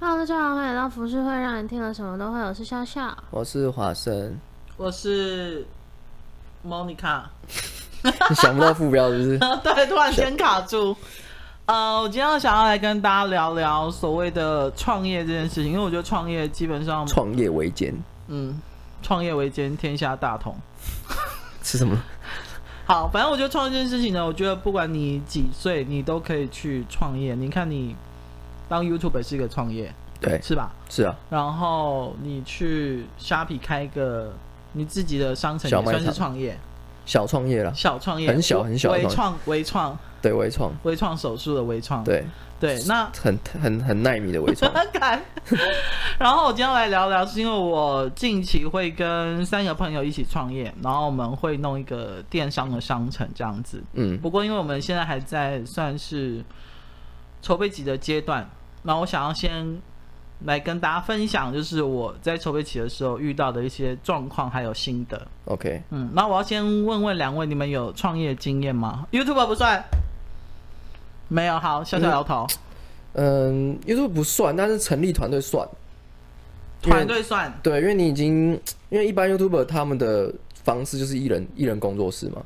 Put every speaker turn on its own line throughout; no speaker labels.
Hello，大家好，欢迎来到服饰会，让你听了什么都会。我是笑笑，
我是华生，
我是 Monica。
你 想不到副标是不是？
对，突然间卡住。呃，我今天要想要来跟大家聊聊所谓的创业这件事情，因为我觉得创业基本上
创业维艰，
嗯，创业维艰，天下大同。
是什么？
好，反正我觉得创业这件事情呢，我觉得不管你几岁，你都可以去创业。你看，你当 YouTuber 是一个创业，
对，
是吧？
是啊。
然后你去虾皮开一个你自己的商城，也算是创业。
小创业了，
小创业，
很小很小，
微创微创，
对微创，
微创手术的微创，
对。
对，那
很很很耐米的微创。
然后我今天来聊聊，是因为我近期会跟三个朋友一起创业，然后我们会弄一个电商的商城这样子。嗯，不过因为我们现在还在算是筹备期的阶段，那我想要先。来跟大家分享，就是我在筹备期的时候遇到的一些状况还有心得。
OK，
嗯，那我要先问问两位，你们有创业经验吗？YouTube 不算，没有。好，笑笑摇头。
嗯，YouTube 不算，但是成立团队算。
团队算。对，
因为你已经，因为一般 YouTuber 他们的方式就是一人一人工作室嘛，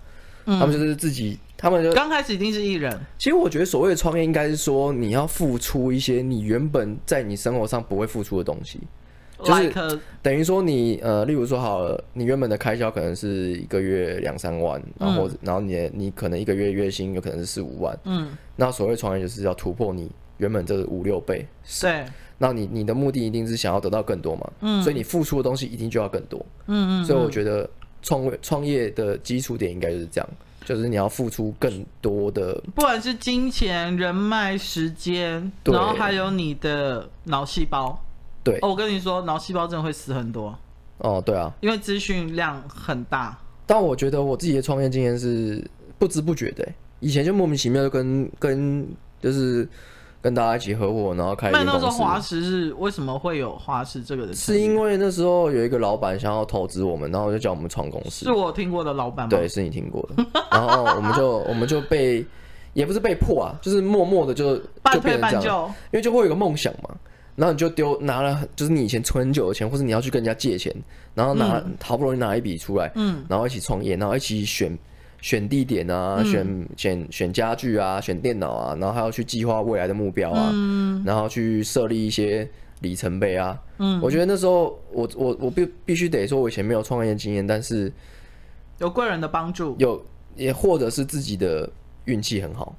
嗯、他们就是自己。他们就
刚开始一定是艺人。
其实我觉得所谓的创业，应该是说你要付出一些你原本在你生活上不会付出的东西，就是等于说你呃，例如说好了，你原本的开销可能是一个月两三万，然后然后你你可能一个月月薪有可能是四五万，嗯，那所谓创业就是要突破你原本这个五六倍，
对，
那你你的目的一定是想要得到更多嘛，嗯，所以你付出的东西一定就要更多，嗯嗯，所以我觉得创业创业的基础点应该就是这样。就是你要付出更多的，
不管是金钱、人脉、时间，然后还有你的脑细胞。
对，
哦，我跟你说，脑细胞真的会死很多。
哦，对啊，
因为资讯量很大。
但我觉得我自己的创业经验是不知不觉的，以前就莫名其妙就跟跟就是。跟大家一起合伙，然后开一间公司。那那时候
华石是为什么会有华石这个的？
是因为那时候有一个老板想要投资我们，然后就叫我们创公司。
是我听过的老板吗？
对，是你听过的。然后我们就我们就被，也不是被迫啊，就是默默的就就变成这样。因为就会有个梦想嘛，然后你就丢拿了，就是你以前存很久的钱，或者你要去跟人家借钱，然后拿、嗯、好不容易拿一笔出来，嗯，然后一起创业，然后一起选。选地点啊，选选选家具啊，选电脑啊，然后还要去计划未来的目标啊，嗯、然后去设立一些里程碑啊。嗯，我觉得那时候我我我必必须得说，我以前没有创业经验，但是
有贵人的帮助，
有也或者是自己的运气很好，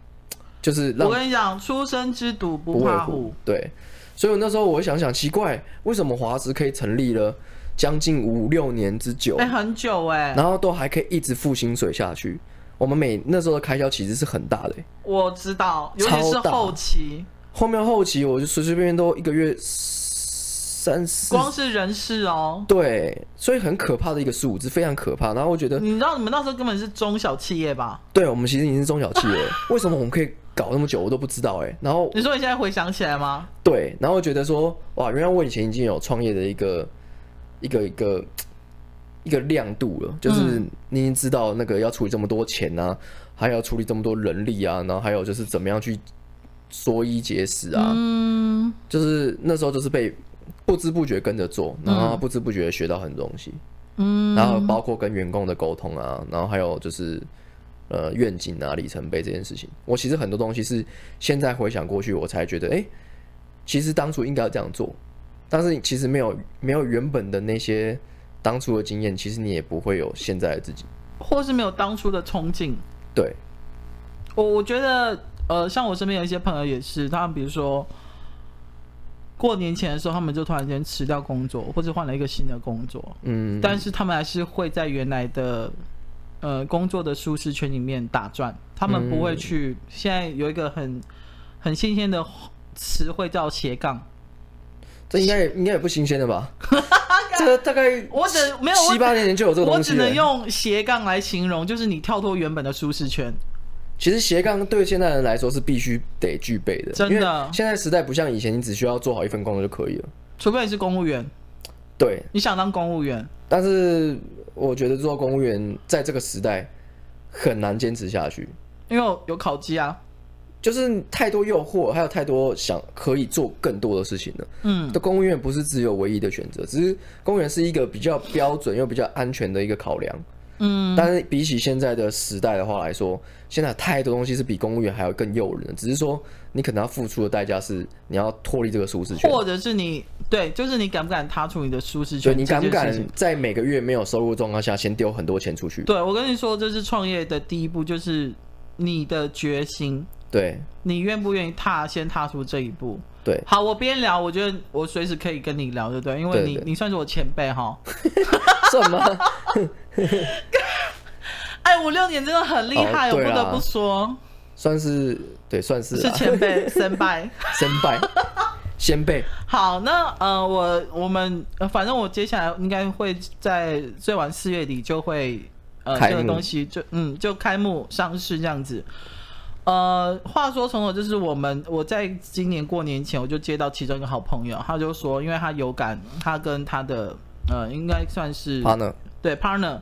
就是
我跟你讲，出生之犊不怕虎。
对，所以我那时候我会想想，奇怪，为什么华资可以成立了？将近五六年之久，
哎、欸，很久哎、欸，
然后都还可以一直付薪水下去。我们每那时候的开销其实是很大的、欸，
我知道，尤其是后期，
后面后期我就随随便便都一个月三四，
光是人事哦，
对，所以很可怕的一个数字，非常可怕。然后我觉得，
你知道你们那时候根本是中小企业吧？
对，我们其实已经是中小企业，为什么我们可以搞那么久，我都不知道哎、欸。然后
你说你现在回想起来吗？
对，然后我觉得说，哇，原来我以前已经有创业的一个。一个一个一个亮度了，就是你已经知道那个要处理这么多钱啊，还要处理这么多人力啊，然后还有就是怎么样去缩衣节食啊，嗯，就是那时候就是被不知不觉跟着做，然后不知不觉学到很多东西，嗯，然后包括跟员工的沟通啊，然后还有就是呃愿景啊、里程碑这件事情，我其实很多东西是现在回想过去，我才觉得，哎，其实当初应该要这样做。但是其实没有没有原本的那些当初的经验，其实你也不会有现在的自己，
或是没有当初的冲劲。
对，
我我觉得呃，像我身边有一些朋友也是，他们比如说过年前的时候，他们就突然间辞掉工作，或者换了一个新的工作，嗯，但是他们还是会在原来的呃工作的舒适圈里面打转，他们不会去。嗯、现在有一个很很新鲜的词汇叫斜杠。
这应该也应该也不新鲜的吧？这个大概
我只没有
七八年前就有这个东西。
我只能用斜杠来形容，就是你跳脱原本的舒适圈。
其实斜杠对现代人来说是必须得具备的，
真的。
现在时代不像以前，你只需要做好一份工作就可以了。
除非你是公务员，
对，
你想当公务员，
但是我觉得做公务员在这个时代很难坚持下去，
因为有考绩啊。
就是太多诱惑，还有太多想可以做更多的事情了。嗯，的公务员不是只有唯一的选择，只是公务员是一个比较标准又比较安全的一个考量。嗯，但是比起现在的时代的话来说，现在太多东西是比公务员还要更诱人的，只是说你可能要付出的代价是你要脱离这个舒适圈，
或者是你对，就是你敢不敢踏出你的舒适圈？对，
你敢不敢在每个月没有收入状况下先丢很多钱出去？
对，我跟你说，这是创业的第一步，就是你的决心。
对，你
愿不愿意踏先踏出这一步？
对，
好，我边聊，我觉得我随时可以跟你聊，对不对？因为你你算是我前辈哈。
什么？
哎，五六年真的很厉害，哦，我不得不说。
算是对，算是
是前辈，先辈，
先辈，先辈。
好，那呃，我我们反正我接下来应该会在最晚四月底就会呃，这个东西就嗯就开幕上市这样子。呃，话说从头，就是我们我在今年过年前，我就接到其中一个好朋友，他就说，因为他有感，他跟他的呃，应该算是
partner，
对 partner，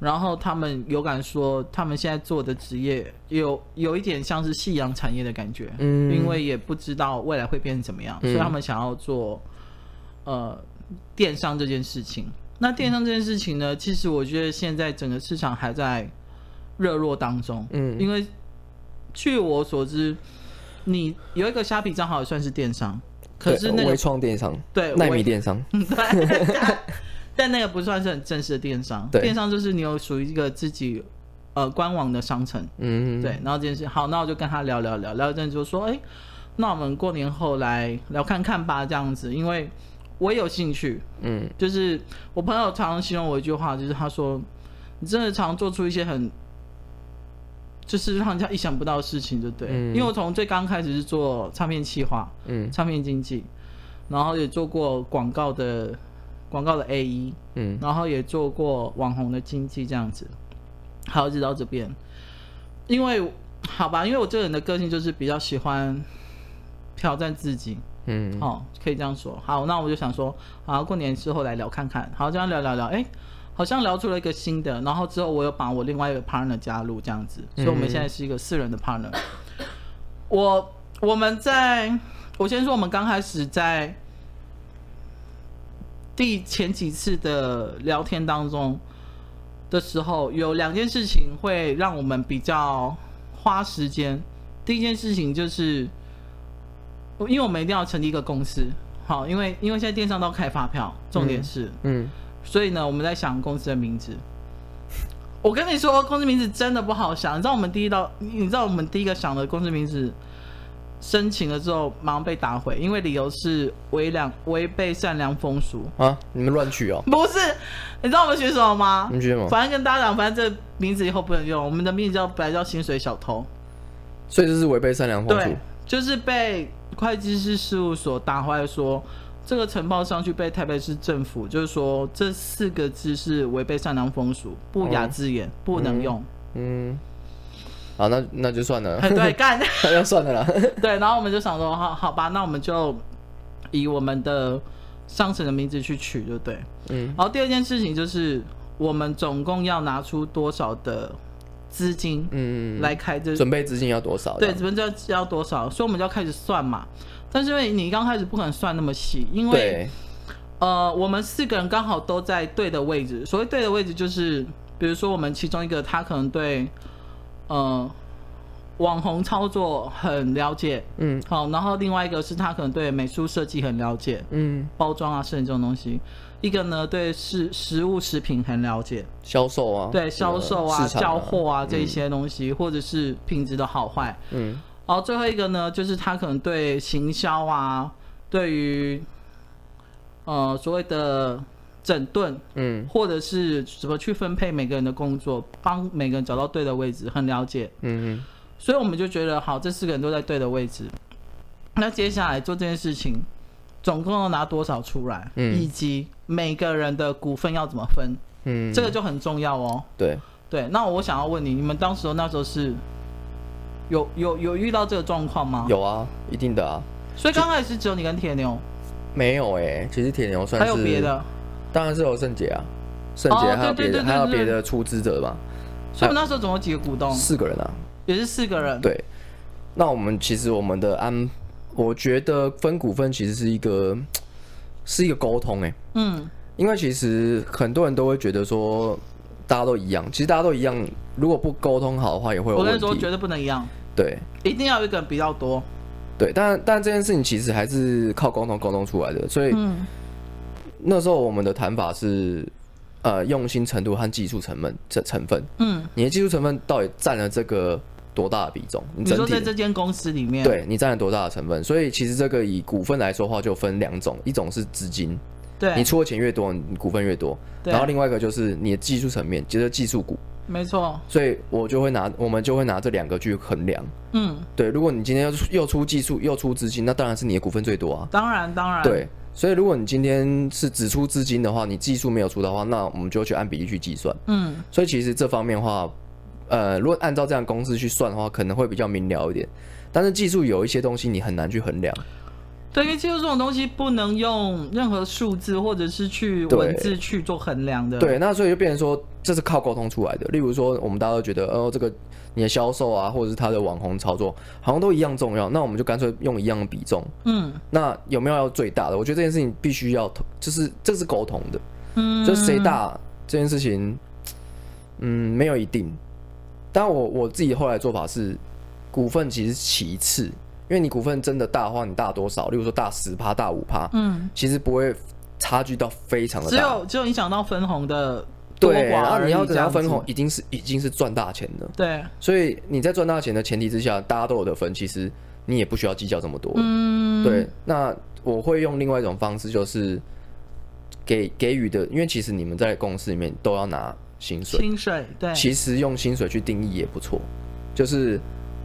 然后他们有感说，他们现在做的职业有有一点像是夕阳产业的感觉，嗯，因为也不知道未来会变成怎么样，所以他们想要做呃电商这件事情。那电商这件事情呢，其实我觉得现在整个市场还在热络当中，嗯，因为。据我所知，你有一个虾皮账号也算是电商，可是那个
微创电商，
对，
耐米电商，
对，但那个不算是很正式的电商。
对，
电商就是你有属于一个自己呃官网的商城，嗯，对。然后这件事，好，那我就跟他聊聊聊聊，一阵就说，哎、欸，那我们过年后来聊看看吧，这样子，因为我也有兴趣，嗯，就是我朋友常常形容我一句话，就是他说，你真的常做出一些很。就是让人家意想不到的事情，就对。嗯、因为我从最刚开始是做唱片企划，嗯，唱片经济，然后也做过广告的广告的 AE，嗯，然后也做过网红的经济这样子。好，一直到这边，因为好吧，因为我这个人的个性就是比较喜欢挑战自己，嗯，哦，可以这样说。好，那我就想说，好，过年之后来聊看看。好，这样聊聊聊，哎、欸。好像聊出了一个新的，然后之后我又把我另外一个 partner 加入这样子，所以我们现在是一个四人的 partner。我我们在，我先说我们刚开始在第前几次的聊天当中的时候，有两件事情会让我们比较花时间。第一件事情就是，因为我们一定要成立一个公司，好，因为因为现在电商都开发票，重点是，嗯。嗯所以呢，我们在想公司的名字。我跟你说，公司名字真的不好想。你知道我们第一道，你知道我们第一个想的公司名字申请了之后，马上被打回，因为理由是违良违背善良风俗
啊！你们乱取哦？
不是，你知道我们取什么吗？
你取什么？
反正跟大家讲，反正这名字以后不能用。我们的名字叫本来叫薪水小偷，
所以这是违背善良风俗。
对，就是被会计师事务所打回来说。这个呈报上去被台北市政府，就是说这四个字是违背善良风俗，不雅字眼，不能用。嗯，嗯，
好，那那就算了。
对，干，
那就算了啦。
对，然后我们就想说，好，好吧，那我们就以我们的商城的名字去取，就对。嗯。然后第二件事情就是，我们总共要拿出多少的资金，嗯，来开这
准备资金要多少？
对，准备要要多少？所以我们就要开始算嘛。但是因为你刚开始不可能算那么细，因为，呃，我们四个人刚好都在对的位置。所谓对的位置，就是比如说我们其中一个他可能对，呃，网红操作很了解，嗯，好，然后另外一个是他可能对美术设计很了解，嗯，包装啊、摄影这种东西。一个呢对食食物食品很了解，
销售啊，
对销售啊、啊交货啊这一些东西，嗯、或者是品质的好坏，嗯。好，最后一个呢，就是他可能对行销啊，对于呃所谓的整顿，嗯，或者是怎么去分配每个人的工作，帮每个人找到对的位置，很了解，嗯嗯，所以我们就觉得好，这四个人都在对的位置。那接下来做这件事情，总共要拿多少出来，嗯，以及每个人的股份要怎么分，嗯，这个就很重要哦。
对。
对，那我想要问你，你们当时那时候是？有有有遇到这个状况吗？
有啊，一定的啊。
所以刚开始只有你跟铁牛？
没有哎、欸，其实铁牛算是
还有别的，
当然是有圣杰啊，圣杰还有别的，还有别的出资者吧。
所以我们那时候总共几个股东？
四个人啊，
也是四个人。
对，那我们其实我们的安，我觉得分股份其实是一个是一个沟通哎，嗯，因为其实很多人都会觉得说大家都一样，其实大家都一样，如果不沟通好的话，也会有问题。
我跟你说，绝对不能一样，
对，
一定要有一个人比较多，
对，但但这件事情其实还是靠沟通沟通出来的，所以那时候我们的谈法是。呃，用心程度和技术成本这成分，嗯，你的技术成分到底占了这个多大的比重？你，
你说在这间公司里面，
对你占了多大的成分？所以其实这个以股份来说的话，就分两种，一种是资金，
对，
你出的钱越多，你股份越多，对，然后另外一个就是你的技术层面，就是技术股，
没错。
所以我就会拿，我们就会拿这两个去衡量，嗯，对。如果你今天又又出技术又出资金，那当然是你的股份最多啊，
当然当然，
对。所以，如果你今天是只出资金的话，你技术没有出的话，那我们就去按比例去计算。嗯，所以其实这方面的话，呃，如果按照这样公式去算的话，可能会比较明了一点。但是技术有一些东西你很难去衡量。
对，因为技术这种东西不能用任何数字或者是去文字去做衡量的。
对，那所以就变成说，这是靠沟通出来的。例如说，我们大家都觉得，哦，这个。你的销售啊，或者是他的网红操作，好像都一样重要。那我们就干脆用一样的比重。嗯，那有没有要最大的？我觉得这件事情必须要，就是这是沟通的。嗯，就是谁大这件事情，嗯，没有一定。但我我自己后来做法是，股份其实其次，因为你股份真的大的话，你大多少？例如说大十趴、大五趴，嗯，其实不会差距到非常的大。
只有只有影响到分红的。
对，然后你要等到分红，已经是已经是赚大钱了。
对，
所以你在赚大钱的前提之下，大家都有的分，其实你也不需要计较这么多。嗯，对。那我会用另外一种方式，就是给给予的，因为其实你们在公司里面都要拿薪水，
薪水对，
其实用薪水去定义也不错。就是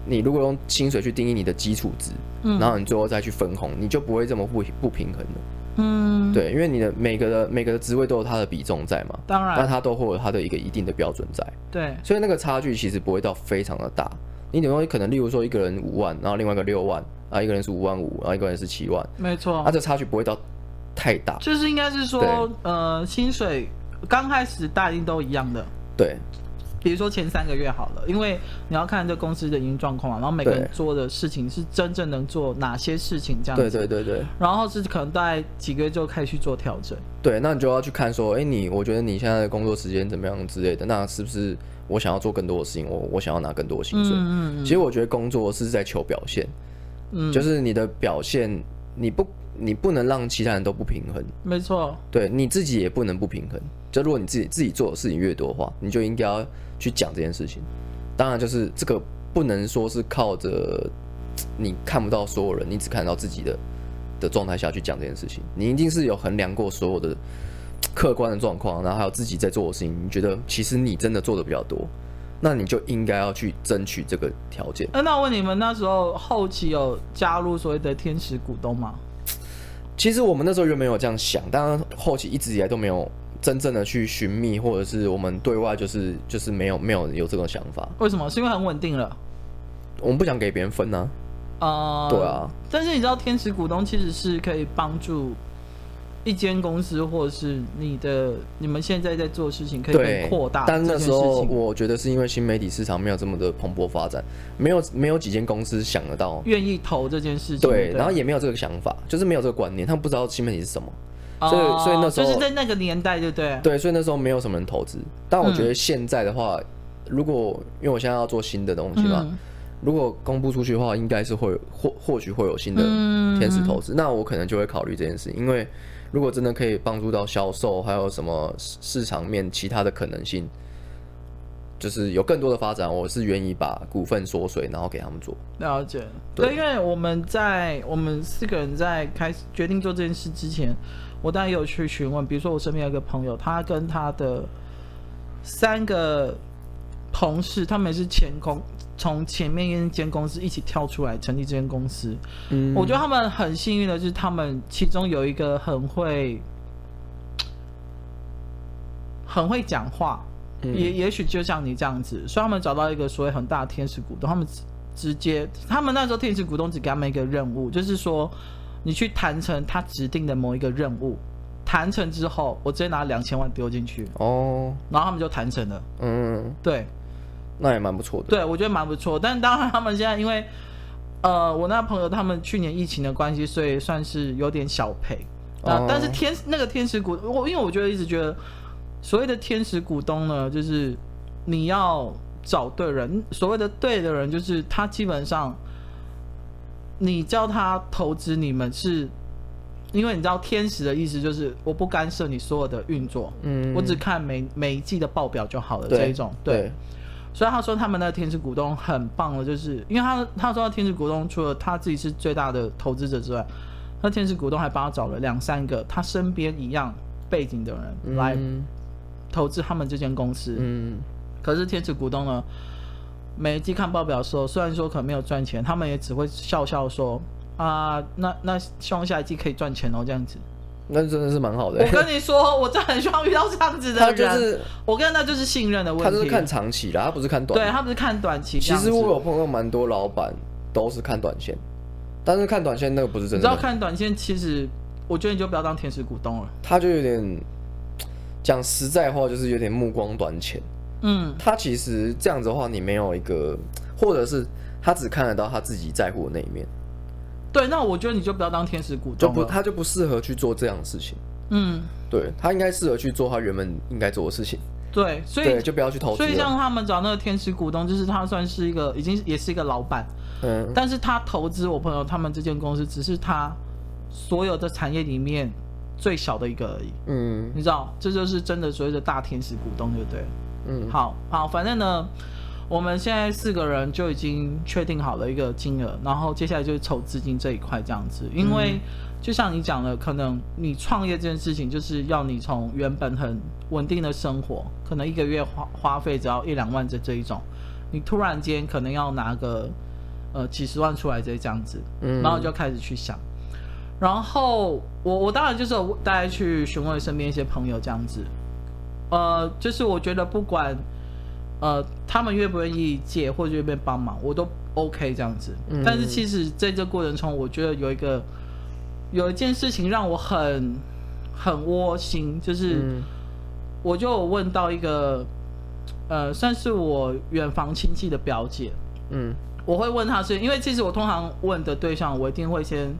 你如果用薪水去定义你的基础值，嗯，然后你最后再去分红，你就不会这么不不平衡了。嗯，对，因为你的每个的每个的职位都有它的比重在嘛，
当然，
那它都会有它的一个一定的标准在，
对，
所以那个差距其实不会到非常的大。你等于可能，例如说一个人五万，然后另外一个六万，啊，一个人是五万五，然后一个人是七万，
没错，
那这差距不会到太大，
就是应该是说，呃，薪水刚开始大家都一样的，
对。
比如说前三个月好了，因为你要看这公司的营运状况嘛，然后每个人做的事情是真正能做哪些事情这样子。
对对对对。
然后是可能大概几个月就开始去做调整。
对，那你就要去看说，哎，你我觉得你现在的工作时间怎么样之类的，那是不是我想要做更多的事情，我我想要拿更多的薪水？嗯嗯嗯。其实我觉得工作是在求表现，嗯，就是你的表现，你不你不能让其他人都不平衡。
没错。
对，你自己也不能不平衡。就如果你自己自己做的事情越多的话，你就应该要。去讲这件事情，当然就是这个不能说是靠着 你看不到所有人，你只看到自己的的状态下去讲这件事情。你一定是有衡量过所有的 客观的状况，然后还有自己在做的事情。你觉得其实你真的做的比较多，那你就应该要去争取这个条件。
呃，那我问你们，那时候后期有加入所谓的天使股东吗？
其实我们那时候原本有这样想，当然后期一直以来都没有。真正的去寻觅，或者是我们对外就是就是没有没有有这种想法。
为什么？是因为很稳定了。
我们不想给别人分呢、啊。啊、呃，对啊。
但是你知道，天使股东其实是可以帮助一间公司，或者是你的你们现在在做的事情可以被扩大。
但那时候我觉得是因为新媒体市场没有这么的蓬勃发展，没有没有几间公司想得到
愿意投这件事情。
对，然后也没有这个想法，就是没有这个观念，他们不知道新媒体是什么。所以，所以那时候
就是在那个年代，对不对？
对，所以那时候没有什么人投资。但我觉得现在的话，如果因为我现在要做新的东西嘛，如果公布出去的话，应该是会或或许会有新的天使投资。那我可能就会考虑这件事，因为如果真的可以帮助到销售，还有什么市场面其他的可能性，就是有更多的发展，我是愿意把股份缩水，然后给他们做。
了解。对，因为我们在我们四个人在开始决定做这件事之前。我当然也有去询问，比如说我身边有一个朋友，他跟他的三个同事，他们也是前公从前面一间公司一起跳出来成立这间公司。嗯，我觉得他们很幸运的就是，他们其中有一个很会很会讲话，嗯、也也许就像你这样子，所以他们找到一个所谓很大的天使股东，他们直接，他们那时候天使股东只给他们一个任务，就是说。你去谈成他指定的某一个任务，谈成之后，我直接拿两千万丢进去哦，然后他们就谈成了。嗯，对，
那也蛮不错的。
对，我觉得蛮不错。但当然，他们现在因为呃，我那朋友他们去年疫情的关系，所以算是有点小赔啊。呃 oh. 但是天那个天使股，我因为我觉得一直觉得所谓的天使股东呢，就是你要找对人。所谓的对的人，就是他基本上你叫他投资你们是，因为你知道天使的意思就是我不干涉你所有的运作，嗯，我只看每每一季的报表就好了。这一种对。对所以他说他们那个天使股东很棒的，就是因为他他说天使股东除了他自己是最大的投资者之外，那天使股东还帮他找了两三个他身边一样背景的人来投资他们这间公司。嗯，可是天使股东呢，每一季看报表的时候，虽然说可能没有赚钱，他们也只会笑笑说啊，那那希望下一季可以赚钱哦，这样子。
那真的是蛮好的。
我跟你说，我真的很希望遇到这样子的人。他就是，我跟他就是信任的问题。
他就是看长期的，他不是看短。
对，他不是看短期。
其实我有碰到蛮多老板都是看短线，但是看短线那个不是真的。你
知道看短线，其实我觉得你就不要当天使股东了。
他就有点讲实在话，就是有点目光短浅。嗯，他其实这样子的话，你没有一个，或者是他只看得到他自己在乎的那一面。
对，那我觉得你就不要当天使股东，
就不他就不适合去做这样的事情。嗯，对，他应该适合去做他原本应该做的事情。
对，所以
就不要去投资。
所以像他们找那个天使股东，就是他算是一个已经也是一个老板，嗯，但是他投资我朋友他们这间公司，只是他所有的产业里面最小的一个而已。嗯，你知道，这就是真的所谓的大天使股东，对不对？嗯，好好，反正呢。我们现在四个人就已经确定好了一个金额，然后接下来就是筹资金这一块这样子。因为就像你讲的，可能你创业这件事情就是要你从原本很稳定的生活，可能一个月花花费只要一两万这这一种，你突然间可能要拿个呃几十万出来这这样子，然后就开始去想。然后我我当然就是大概去询问身边一些朋友这样子，呃，就是我觉得不管。呃，他们愿不愿意借或者愿不愿意帮忙，我都 OK 这样子。嗯、但是其实在这过程中，我觉得有一个有一件事情让我很很窝心，就是我就有问到一个呃，算是我远房亲戚的表姐。嗯，我会问他是，因为其实我通常问的对象，我一定会先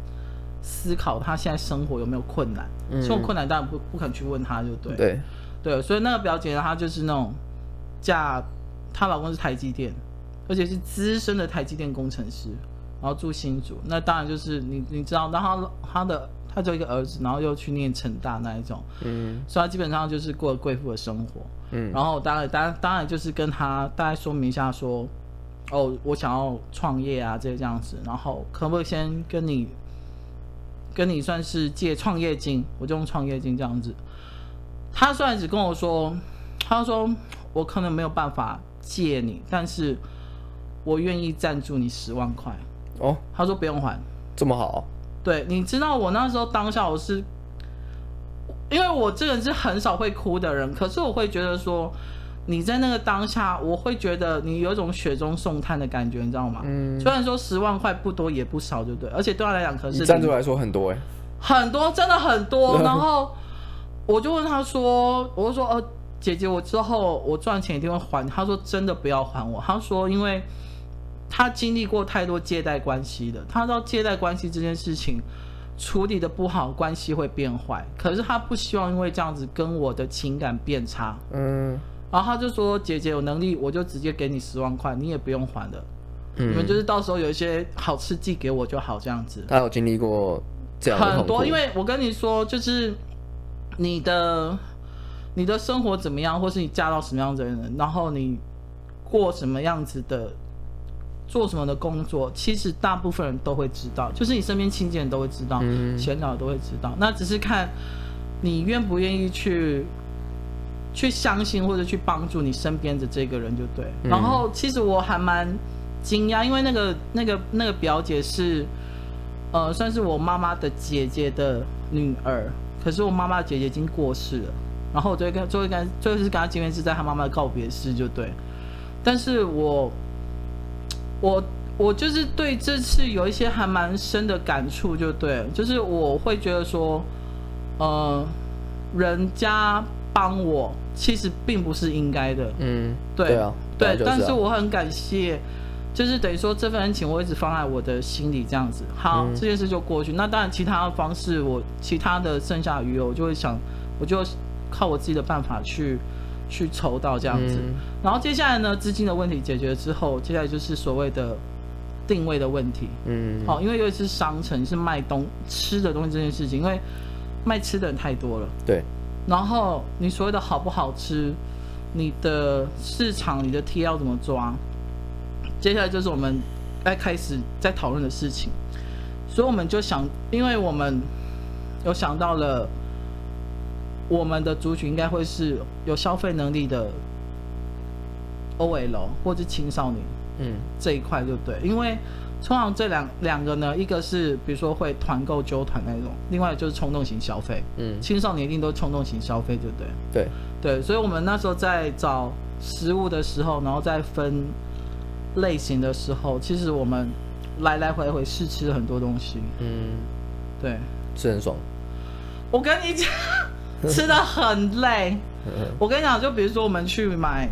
思考他现在生活有没有困难。嗯，这种困难当然不不肯去问他就对。
对
对，所以那个表姐呢，她就是那种。嫁，她老公是台积电，而且是资深的台积电工程师，然后住新竹。那当然就是你你知道，然后她的他就一个儿子，然后又去念成大那一种，嗯，所以他基本上就是过了贵妇的生活，嗯。然后当然当然当然就是跟她大概说明一下说，哦，我想要创业啊，这些这样子，然后可不可以先跟你跟你算是借创业金，我就用创业金这样子。他虽然只跟我说，他说。我可能没有办法借你，但是我愿意赞助你十万块。哦，他说不用还，
这么好？
对，你知道我那时候当下我是，因为我这个人是很少会哭的人，可是我会觉得说你在那个当下，我会觉得你有一种雪中送炭的感觉，你知道吗？嗯。虽然说十万块不多也不少，对不对？而且对他来讲，可是
赞助来说很多哎，
很多真的很多。然后我就问他说，我就说呃。姐姐，我之后我赚钱一定会还。他说真的不要还我。他说，因为他经历过太多借贷关系的，他知道借贷关系这件事情处理的不好，关系会变坏。可是他不希望因为这样子跟我的情感变差。嗯。然后他就说：“姐姐有能力，我就直接给你十万块，你也不用还的。嗯。你们就是到时候有一些好吃寄给我就好，这样子。”
他有经历过这样
很多，因为我跟你说，就是你的。你的生活怎么样，或是你嫁到什么样的人，然后你过什么样子的，做什么的工作，其实大部分人都会知道，就是你身边亲近人都会知道，前导都会知道。那只是看你愿不愿意去去相信或者去帮助你身边的这个人就对。然后其实我还蛮惊讶，因为那个那个那个表姐是呃算是我妈妈的姐姐的女儿，可是我妈妈的姐姐已经过世了。然后我最跟最后跟最后是跟她见面是在她妈妈的告别式，就对。但是我我我就是对这次有一些还蛮深的感触，就对，就是我会觉得说，呃，人家帮我其实并不是应该的，嗯，对，
对啊，对，
对，但是我很感谢就是等于说这份恩情我一直放在我的心里这样子。好，嗯、这件事就过去。那当然，其他的方式我其他的剩下的余额，我就会想，我就靠我自己的办法去去筹到这样子。嗯、然后接下来呢，资金的问题解决之后，接下来就是所谓的定位的问题。嗯，好，因为尤其是商城是卖东吃的东西这件事情，因为卖吃的人太多了。
对。
然后你所谓的好不好吃，你的市场、你的 T 要怎么抓？接下来就是我们该开始在讨论的事情，所以我们就想，因为我们有想到了，我们的族群应该会是有消费能力的 OL 或者青少年，嗯，这一块对不对？因为通常这两两个呢，一个是比如说会团购揪团那种，另外就是冲动型消费，嗯，青少年一定都是冲动型消费，对不对？
对
对，所以我们那时候在找食物的时候，然后再分。类型的时候，其实我们来来回回试吃了很多东西。嗯，对，
吃很爽。
我跟你讲，吃的很累。我跟你讲，就比如说我们去买，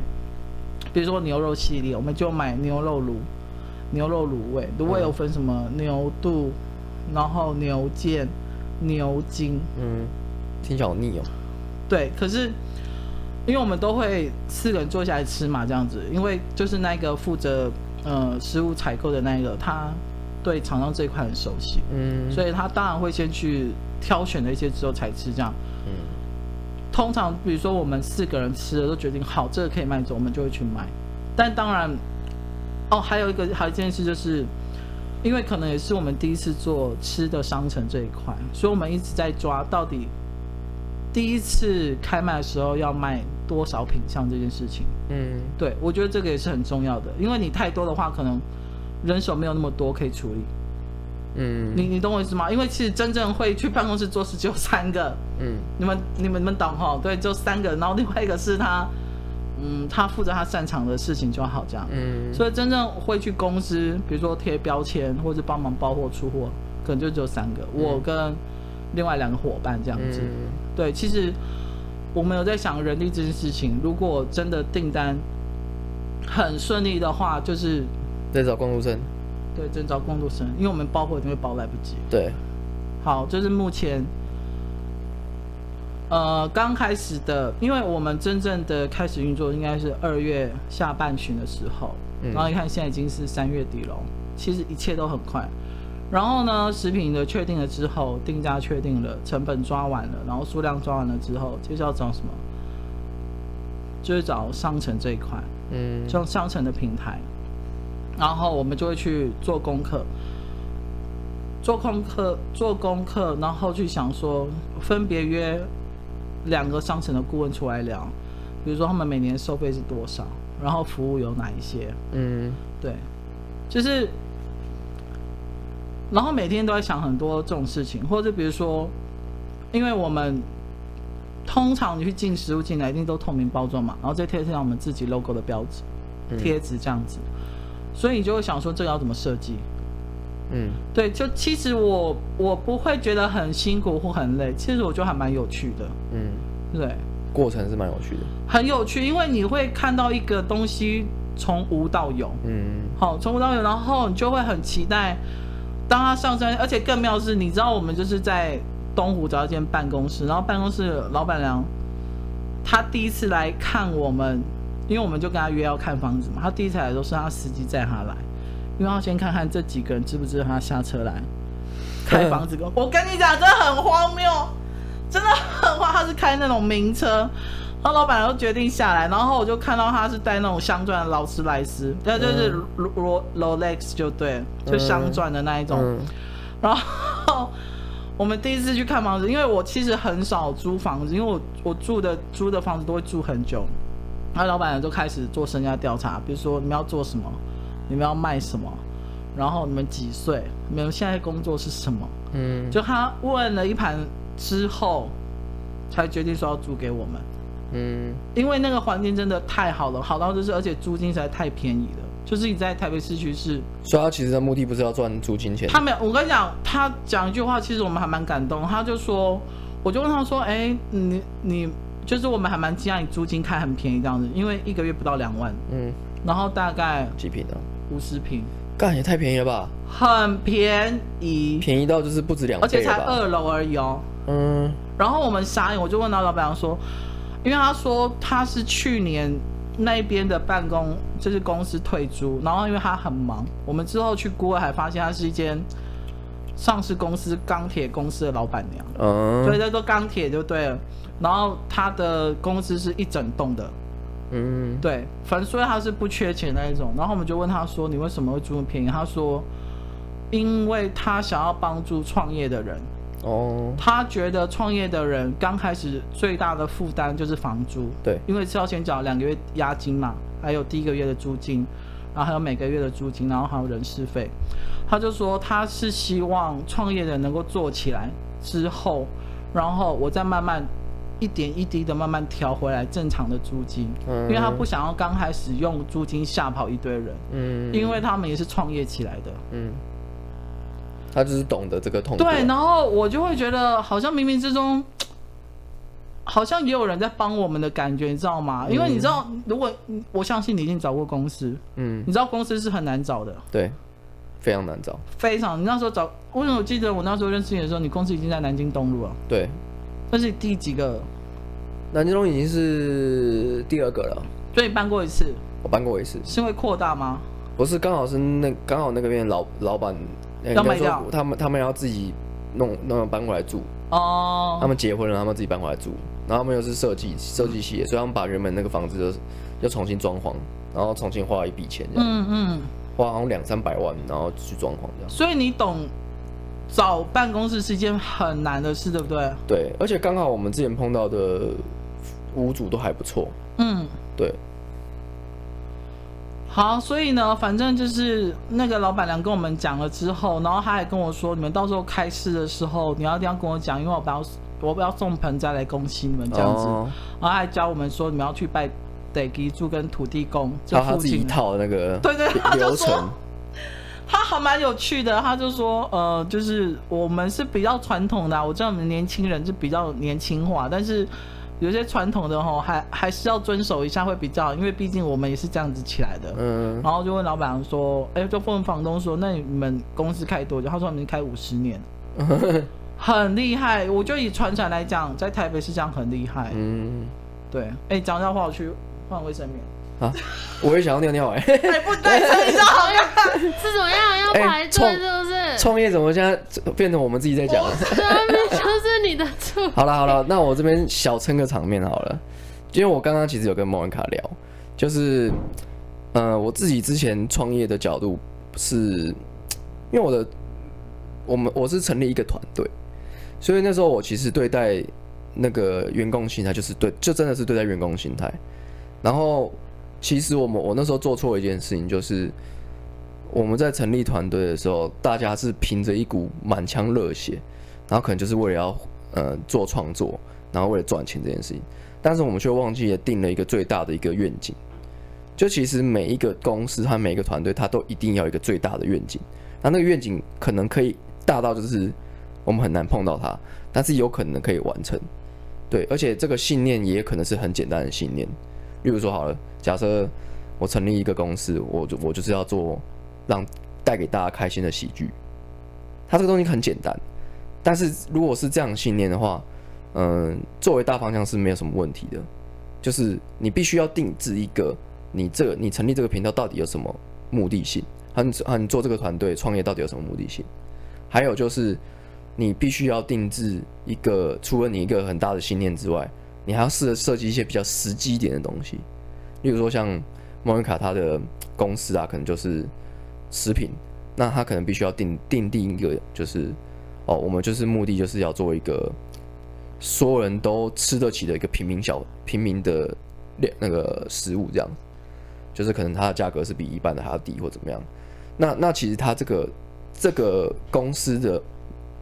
比如说牛肉系列，我们就买牛肉卤、牛肉卤味。卤味有分什么？牛肚，然后牛腱、牛筋。嗯，
听起来好腻哦。
对，可是。因为我们都会四个人坐下来吃嘛，这样子。因为就是那个负责呃食物采购的那个，他对厂商这一块很熟悉，嗯，所以他当然会先去挑选了一些之后才吃这样。嗯，通常比如说我们四个人吃了都决定好这个可以卖走，我们就会去买。但当然，哦，还有一个还有一件事就是，因为可能也是我们第一次做吃的商城这一块，所以我们一直在抓到底。第一次开卖的时候要卖多少品相这件事情，嗯，对，我觉得这个也是很重要的，因为你太多的话，可能人手没有那么多可以处理，嗯，你你懂我意思吗？因为其实真正会去办公室做事只有三个，嗯，你们你们你们懂哈？对，就三个，然后另外一个是他，嗯，他负责他擅长的事情就好这样，嗯，所以真正会去公司，比如说贴标签或者帮忙包货出货，可能就只有三个，嗯、我跟另外两个伙伴这样子。嗯对，其实我们有在想人力这件事情。如果真的订单很顺利的话，就是
在找工读生。
对，在找工读生，因为我们包货一定会包来不及。
对，
好，这、就是目前呃刚开始的，因为我们真正的开始运作应该是二月下半旬的时候，嗯、然后你看现在已经是三月底了，其实一切都很快。然后呢，食品的确定了之后，定价确定了，成本抓完了，然后数量抓完了之后，接着要找什么？就是找商城这一块，嗯，就商城的平台。然后我们就会去做功课，做功课，做功课，然后去想说，分别约两个商城的顾问出来聊，比如说他们每年收费是多少，然后服务有哪一些，嗯，对，就是。然后每天都在想很多这种事情，或者比如说，因为我们通常你去进食物进来，一定都透明包装嘛，然后再贴上我们自己 logo 的标志、贴纸这样子，所以你就会想说这个要怎么设计？嗯，对，就其实我我不会觉得很辛苦或很累，其实我觉得还蛮有趣的。嗯，对，
过程是蛮有趣的，
很有趣，因为你会看到一个东西从无到有，嗯，好，从无到有，然后你就会很期待。当他上山，而且更妙是，你知道我们就是在东湖找一间办公室，然后办公室老板娘，她第一次来看我们，因为我们就跟她约要看房子嘛，她第一次来都是她司机载她来，因为要先看看这几个人知不知道她下车来开房子。我跟你讲，真的很荒谬，真的很荒，她是开那种名车。然后老板就决定下来，然后我就看到他是戴那种镶钻的劳斯莱斯，那、嗯、就是罗罗莱斯就对，就镶钻的那一种。然后我们第一次去看房子，因为我其实很少租房子，因为我我住的租的房子都会住很久。然后老板就开始做身家调查，比如说你们要做什么，你们要卖什么，然后你们几岁，你们现在工作是什么？嗯，就他问了一盘之后，才决定说要租给我们。嗯，因为那个环境真的太好了，好到就是，而且租金实在太便宜了。就是你在台北市区是，
所以他其实的目的不是要赚租金钱。
他没有，我跟你讲，他讲一句话，其实我们还蛮感动。他就说，我就问他说，哎、欸，你你就是我们还蛮惊讶，你租金开很便宜这样子，因为一个月不到两万，嗯，然后大概
几平的？
五十平，
干也太便宜了吧？
很便宜，
便宜到就是不止两倍，
而且才二楼而已哦。
嗯，
然后我们傻眼，我就问到老板娘说，因为他说他是去年那边的办公就是公司退租，然后因为他很忙，我们之后去 Google 还发现他是一间上市公司钢铁公司的老板娘，嗯，所以叫做钢铁就对了。然后他的公司是一整栋的，嗯，对，反正所以他是不缺钱那一种。然后我们就问他说，你为什么会租那么便宜？他说，因为他想要帮助创业的人。哦，他觉得创业的人刚开始最大的负担就是房租，
对，
因为是要先缴两个月押金嘛，还有第一个月的租金，然后还有每个月的租金，然后还有人事费。他就说他是希望创业的人能够做起来之后，然后我再慢慢一点一滴的慢慢调回来正常的租金，嗯，因为他不想要刚开始用租金吓跑一堆人，嗯，因为他们也是创业起来的，嗯。
他就是懂得这个痛苦。
对，然后我就会觉得，好像冥冥之中，好像也有人在帮我们的感觉，你知道吗？因为你知道，如果我相信你已经找过公司，嗯，你知道公司是很难找的，
对，非常难找，
非常。你那时候找，为什么我记得我那时候认识你的时候，你公司已经在南京东路了？
对，
那是第几个？
南京东已经是第二个了。
所以你搬过一次？
我搬过一次，
是因为扩大吗？
不是，刚好是那刚好那个边老老板。
要卖掉，
他们他们要自己弄弄搬过来住哦。他们结婚了，他们自己搬过来住，然后他们又是设计设计系的，所以他们把原本那个房子就又重新装潢，然后重新花了一笔钱这样，嗯嗯，花好像两三百万，然后去装潢这样。
所以你懂，找办公室是一件很难的事，对不对？
对，而且刚好我们之前碰到的屋主都还不错，嗯，对。
好，所以呢，反正就是那个老板娘跟我们讲了之后，然后他还跟我说，你们到时候开市的时候，你要一定要跟我讲，因为我不要我不要送盆栽来恭喜你们这样子。哦、然后还教我们说，你们要去拜得基柱跟土地公。就
他自己一套那个
对 对，他就说他还蛮有趣的，他就说呃，就是我们是比较传统的、啊，我知道我们年轻人是比较年轻化，但是。有些传统的吼，还还是要遵守一下会比较好，因为毕竟我们也是这样子起来的。嗯。然后就问老板说：“哎、欸，就问房东说，那你们公司开多久？”他说：“我们开五十年，很厉害。”我就以传承来讲，在台北是这样很厉害。嗯。对。哎、欸，讲讲话，我去换卫生棉。
啊！我也想要尿尿哎、欸。
哎，不对，你知道好像
是怎么样？要排队是不是？
创业怎么现在变成我们自己在讲了？
就是你的错。
好了好了，那我这边小撑个场面好了，因为我刚刚其实有跟莫文卡聊，就是呃，我自己之前创业的角度是，因为我的我们我是成立一个团队，所以那时候我其实对待那个员工心态就是对，就真的是对待员工心态，然后。其实我们我那时候做错一件事情，就是我们在成立团队的时候，大家是凭着一股满腔热血，然后可能就是为了要呃做创作，然后为了赚钱这件事情，但是我们却忘记了定了一个最大的一个愿景。就其实每一个公司和每一个团队，它都一定要一个最大的愿景。那那个愿景可能可以大到就是我们很难碰到它，但是有可能可以完成。对，而且这个信念也可能是很简单的信念。例如说好了，假设我成立一个公司，我就我就是要做让带给大家开心的喜剧。它这个东西很简单，但是如果是这样信念的话，嗯，作为大方向是没有什么问题的。就是你必须要定制一个，你这个你成立这个频道到底有什么目的性？和你和你做这个团队创业到底有什么目的性？还有就是你必须要定制一个，除了你一个很大的信念之外。你还要试着设计一些比较实际一点的东西，例如说像莫妮卡他的公司啊，可能就是食品，那他可能必须要定定定一个，就是哦，我们就是目的就是要做一个所有人都吃得起的一个平民小平民的那个食物，这样，就是可能它的价格是比一般的还要低或怎么样。那那其实它这个这个公司的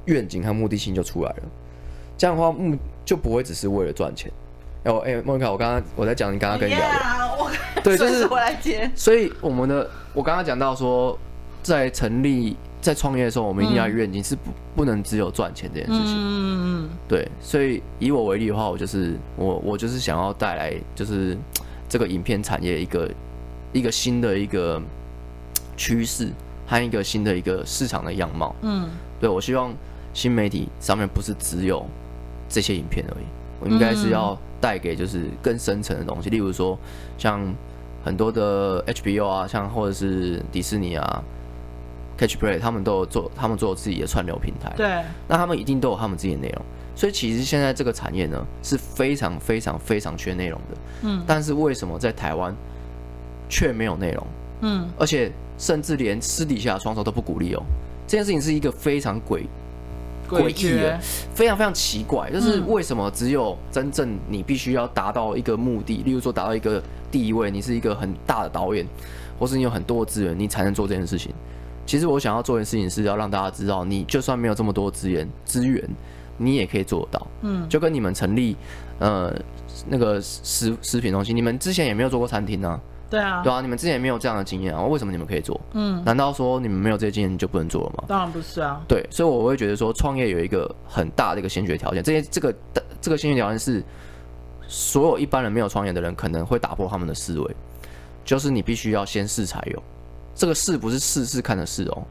愿景和目的性就出来了。这样的话，目就不会只是为了赚钱。哎，哎，莫妮卡，我刚刚我在讲，你刚刚跟你聊的，对，就是我来接。所以我们的，我刚刚讲到说，在成立、在创业的时候，我们一定要愿景是不不能只有赚钱这件事情。嗯嗯对，所以以我为例的话，我就是我我就是想要带来就是这个影片产业一个一个新的一个趋势和一个新的一个市场的样貌。嗯，对，我希望新媒体上面不是只有这些影片而已，我应该是要带给就是更深层的东西，例如说像很多的 HBO 啊，像或者是迪士尼啊。Catch Play，他们都有做，他们做自己的串流平台。
对，
那他们一定都有他们自己的内容。所以其实现在这个产业呢是非常非常非常缺内容的。嗯。但是为什么在台湾却没有内容？嗯。而且甚至连私底下双手都不鼓励哦。这件事情是一个非常诡诡异的，非常非常奇怪。就是为什么只有真正你必须要达到一个目的，例如说达到一个地位，你是一个很大的导演，或是你有很多的资源，你才能做这件事情。其实我想要做的事情是要让大家知道，你就算没有这么多资源资源，你也可以做得到。嗯，就跟你们成立呃那个食食品中心，你们之前也没有做过餐厅呢。
对啊，
对啊，你们之前也没有这样的经验啊，为什么你们可以做？嗯，难道说你们没有这些经验就不能做了吗？
当然不是啊。
对，所以我会觉得说，创业有一个很大的一个先决条件，这些这个这个先决条件是所有一般人没有创业的人可能会打破他们的思维，就是你必须要先试才有。这个试不是试试看的试哦，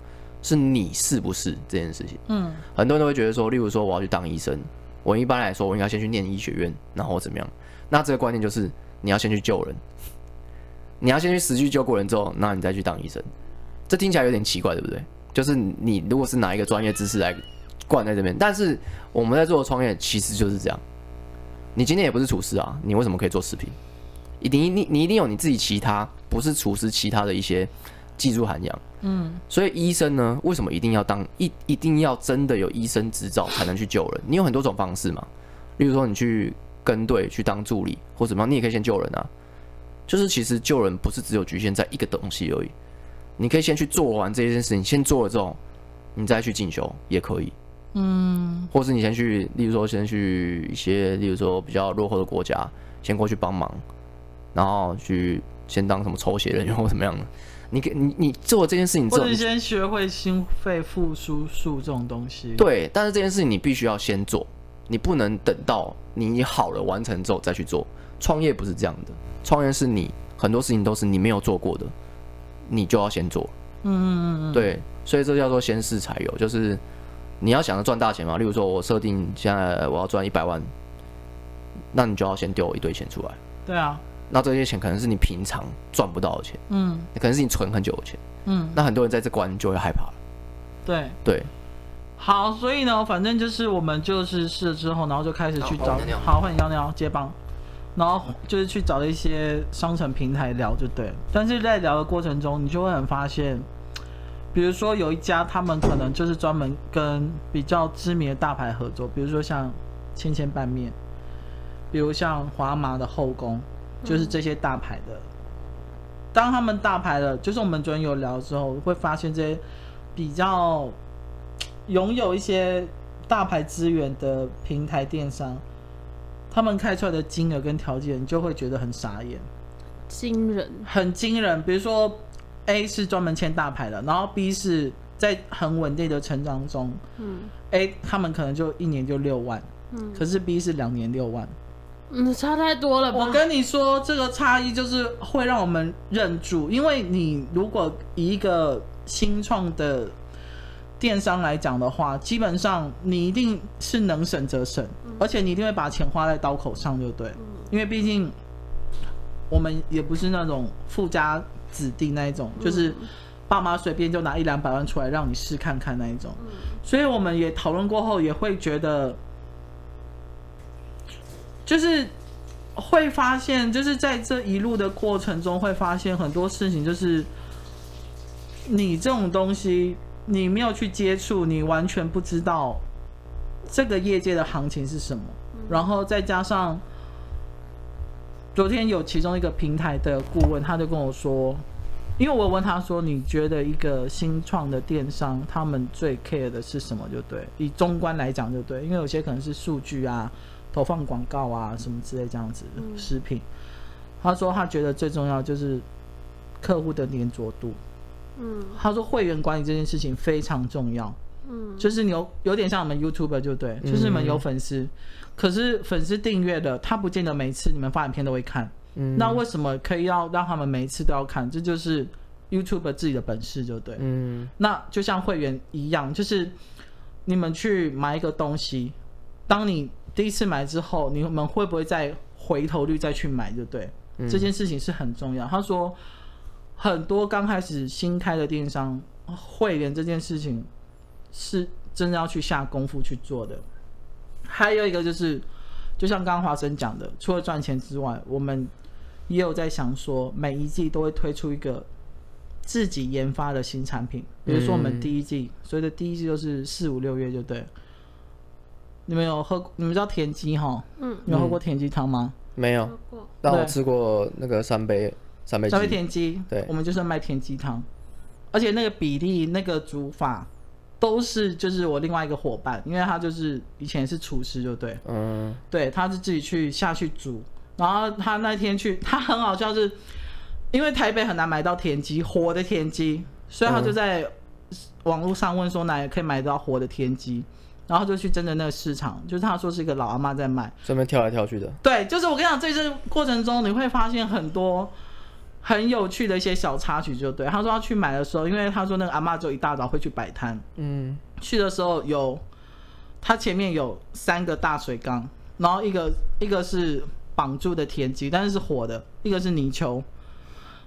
是你是不是这件事情。嗯，很多人都会觉得说，例如说我要去当医生，我一般来说我应该先去念医学院，然后怎么样？那这个观念就是你要先去救人，你要先去实际救过人之后，那你再去当医生。这听起来有点奇怪，对不对？就是你如果是拿一个专业知识来灌在这边，但是我们在做的创业其实就是这样。你今天也不是厨师啊，你为什么可以做视频？一定你你一定有你自己其他不是厨师其他的一些。技术涵养，嗯，所以医生呢，为什么一定要当一一定要真的有医生执照才能去救人？你有很多种方式嘛，例如说你去跟队去当助理或怎么样，你也可以先救人啊。就是其实救人不是只有局限在一个东西而已，你可以先去做完这件事情，先做了之后，你再去进修也可以，嗯，或是你先去，例如说先去一些，例如说比较落后的国家，先过去帮忙，然后去先当什么抽血人员或怎么样的。你给你你做这件事情之后，
或者先学会心肺复苏术这种东西。
对，但是这件事情你必须要先做，你不能等到你好了完成之后再去做。创业不是这样的，创业是你很多事情都是你没有做过的，你就要先做。嗯嗯嗯。对，所以这叫做先试才有，就是你要想着赚大钱嘛。例如说，我设定现在我要赚一百万，那你就要先丢一堆钱出来。
对啊。
那这些钱可能是你平常赚不到的钱，嗯，可能是你存很久的钱，嗯，那很多人在这关就会害怕了，
对。
对，
好，所以呢，反正就是我们就是试了之后，然后就开始去找，好，欢迎尿尿接棒，然后就是去找了一些商城平台聊就对了，但是在聊的过程中，你就会很发现，比如说有一家他们可能就是专门跟比较知名的大牌合作，比如说像千千拌面，比如像华麻的后宫。就是这些大牌的，当他们大牌的，就是我们昨天有聊之后，会发现这些比较拥有一些大牌资源的平台电商，他们开出来的金额跟条件，你就会觉得很傻眼，
惊人，
很惊人。比如说 A 是专门签大牌的，然后 B 是在很稳定的成长中，嗯，A 他们可能就一年就六万，嗯，可是 B 是两年六万。
嗯，差太多了吧。
我跟你说，这个差异就是会让我们认住，因为你如果以一个新创的电商来讲的话，基本上你一定是能省则省，而且你一定会把钱花在刀口上，就对。因为毕竟我们也不是那种富家子弟那一种，就是爸妈随便就拿一两百万出来让你试看看那一种，所以我们也讨论过后也会觉得。就是会发现，就是在这一路的过程中，会发现很多事情。就是你这种东西，你没有去接触，你完全不知道这个业界的行情是什么。然后再加上昨天有其中一个平台的顾问，他就跟我说，因为我问他说，你觉得一个新创的电商，他们最 care 的是什么？就对，以中观来讲就对，因为有些可能是数据啊。投放广告啊，什么之类这样子的食品，他说他觉得最重要就是客户的粘着度。嗯，他说会员管理这件事情非常重要。嗯，就是你有有点像我们 YouTuber 就对，就是你们有粉丝，可是粉丝订阅的他不见得每次你们发影片都会看。嗯，那为什么可以要让他们每一次都要看？这就是 YouTube 自己的本事就对。
嗯，
那就像会员一样，就是你们去买一个东西，当你第一次买之后，你们会不会再回头率再去买，就对。嗯，这件事情是很重要。他说，很多刚开始新开的电商会员这件事情是真的要去下功夫去做的。还有一个就是，就像刚刚华生讲的，除了赚钱之外，我们也有在想说，每一季都会推出一个。自己研发的新产品，比如说我们第一季，嗯、所以的第一季就是四五六月就对。你们有喝？你们知道田鸡哈？嗯，你有喝过田鸡汤吗？
没有，但我吃过那个三杯三杯
三杯田鸡。
对，
我们就是卖田鸡汤，而且那个比例、那个煮法都是就是我另外一个伙伴，因为他就是以前是厨师，就对。嗯，对，他是自己去下去煮，然后他那天去，他很好笑是。因为台北很难买到田鸡，活的田鸡，所以他就在网络上问说哪里可以买到活的田鸡，然后就去真的那个市场，就是他说是一个老阿妈在卖，
这边跳来跳去的。
对，就是我跟你讲，在这过程中你会发现很多很有趣的一些小插曲，就对。他说要去买的时候，因为他说那个阿妈就一大早会去摆摊，嗯，去的时候有他前面有三个大水缸，然后一个一个是绑住的田鸡，但是是活的，一个是泥鳅。